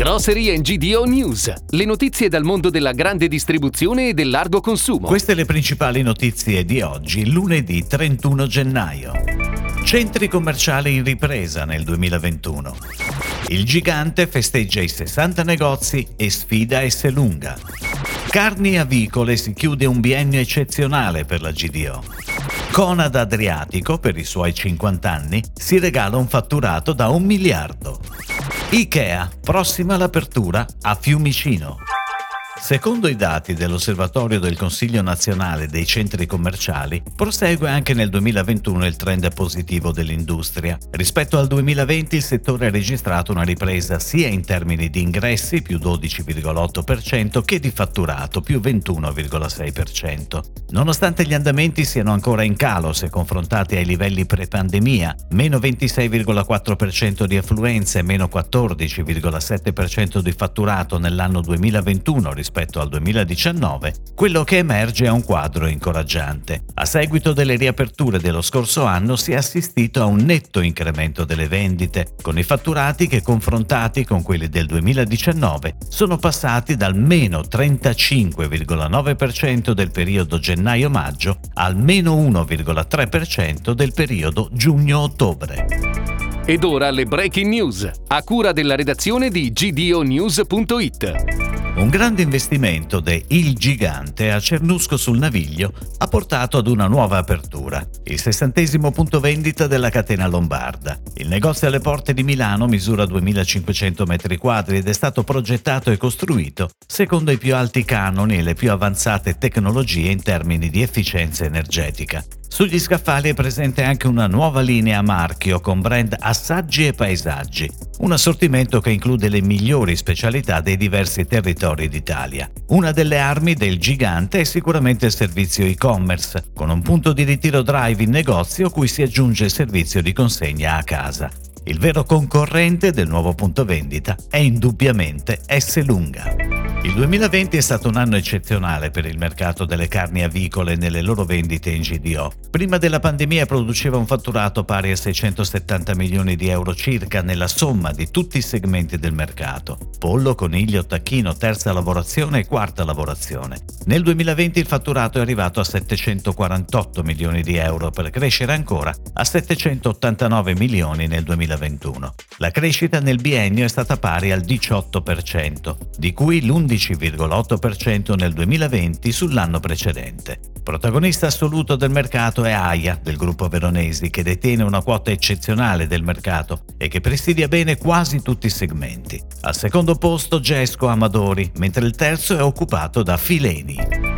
Grocery GDO News, le notizie dal mondo della grande distribuzione e del largo consumo. Queste le principali notizie di oggi, lunedì 31 gennaio. Centri commerciali in ripresa nel 2021. Il gigante festeggia i 60 negozi e sfida Esselunga. Carni avicole si chiude un biennio eccezionale per la GDO. Conad Adriatico, per i suoi 50 anni, si regala un fatturato da un miliardo. Ikea, prossima all'apertura a Fiumicino. Secondo i dati dell'Osservatorio del Consiglio nazionale dei centri commerciali, prosegue anche nel 2021 il trend positivo dell'industria. Rispetto al 2020 il settore ha registrato una ripresa sia in termini di ingressi più 12,8% che di fatturato più 21,6%. Nonostante gli andamenti siano ancora in calo se confrontati ai livelli pre-pandemia, meno 26,4% di affluenze e meno 14,7% di fatturato nell'anno 2021 rispetto rispetto al 2019, quello che emerge è un quadro incoraggiante. A seguito delle riaperture dello scorso anno si è assistito a un netto incremento delle vendite, con i fatturati che confrontati con quelli del 2019 sono passati dal meno 35,9% del periodo gennaio-maggio al meno 1,3% del periodo giugno-ottobre. Ed ora le breaking news, a cura della redazione di gdonews.it. Un grande investimento de Il Gigante a Cernusco sul Naviglio ha portato ad una nuova apertura, il sessantesimo punto vendita della catena lombarda. Il negozio alle porte di Milano misura 2500 m2 ed è stato progettato e costruito secondo i più alti canoni e le più avanzate tecnologie in termini di efficienza energetica. Sugli scaffali è presente anche una nuova linea marchio con brand Assaggi e Paesaggi, un assortimento che include le migliori specialità dei diversi territori d'Italia. Una delle armi del gigante è sicuramente il servizio e-commerce, con un punto di ritiro drive in negozio cui si aggiunge il servizio di consegna a casa. Il vero concorrente del nuovo punto vendita è indubbiamente S. Lunga. Il 2020 è stato un anno eccezionale per il mercato delle carni avicole nelle loro vendite in GDO. Prima della pandemia produceva un fatturato pari a 670 milioni di euro circa nella somma di tutti i segmenti del mercato. Pollo, coniglio, tacchino, terza lavorazione e quarta lavorazione. Nel 2020 il fatturato è arrivato a 748 milioni di euro per crescere ancora a 789 milioni nel 2021. La crescita nel biennio è stata pari al 18%, di cui l'11 11,8% nel 2020 sull'anno precedente. Protagonista assoluto del mercato è AIA del gruppo Veronesi che detiene una quota eccezionale del mercato e che presidia bene quasi tutti i segmenti. Al secondo posto Gesco Amadori, mentre il terzo è occupato da Fileni.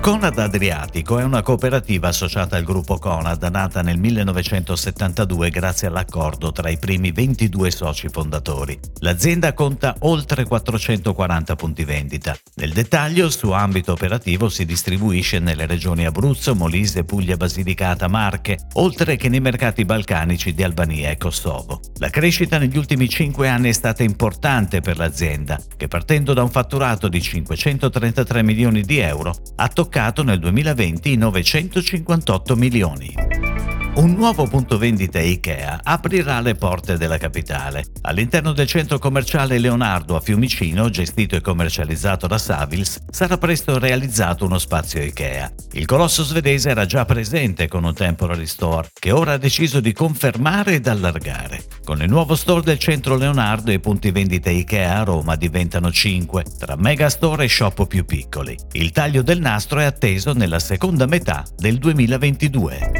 Conad Adriatico è una cooperativa associata al gruppo Conad nata nel 1972 grazie all'accordo tra i primi 22 soci fondatori. L'azienda conta oltre 440 punti vendita. Nel dettaglio il suo ambito operativo si distribuisce nelle regioni Abruzzo, Molise, Puglia, Basilicata, Marche, oltre che nei mercati balcanici di Albania e Kosovo. La crescita negli ultimi 5 anni è stata importante per l'azienda, che partendo da un fatturato di 533 milioni di euro ha toccato toccato nel 2020 i 958 milioni. Un nuovo punto vendita IKEA aprirà le porte della capitale. All'interno del centro commerciale Leonardo a Fiumicino, gestito e commercializzato da Savils, sarà presto realizzato uno spazio IKEA. Il colosso svedese era già presente con un temporary store, che ora ha deciso di confermare ed allargare. Con il nuovo store del centro Leonardo i punti vendita IKEA a Roma diventano 5, tra megastore e shop più piccoli. Il taglio del nastro è atteso nella seconda metà del 2022.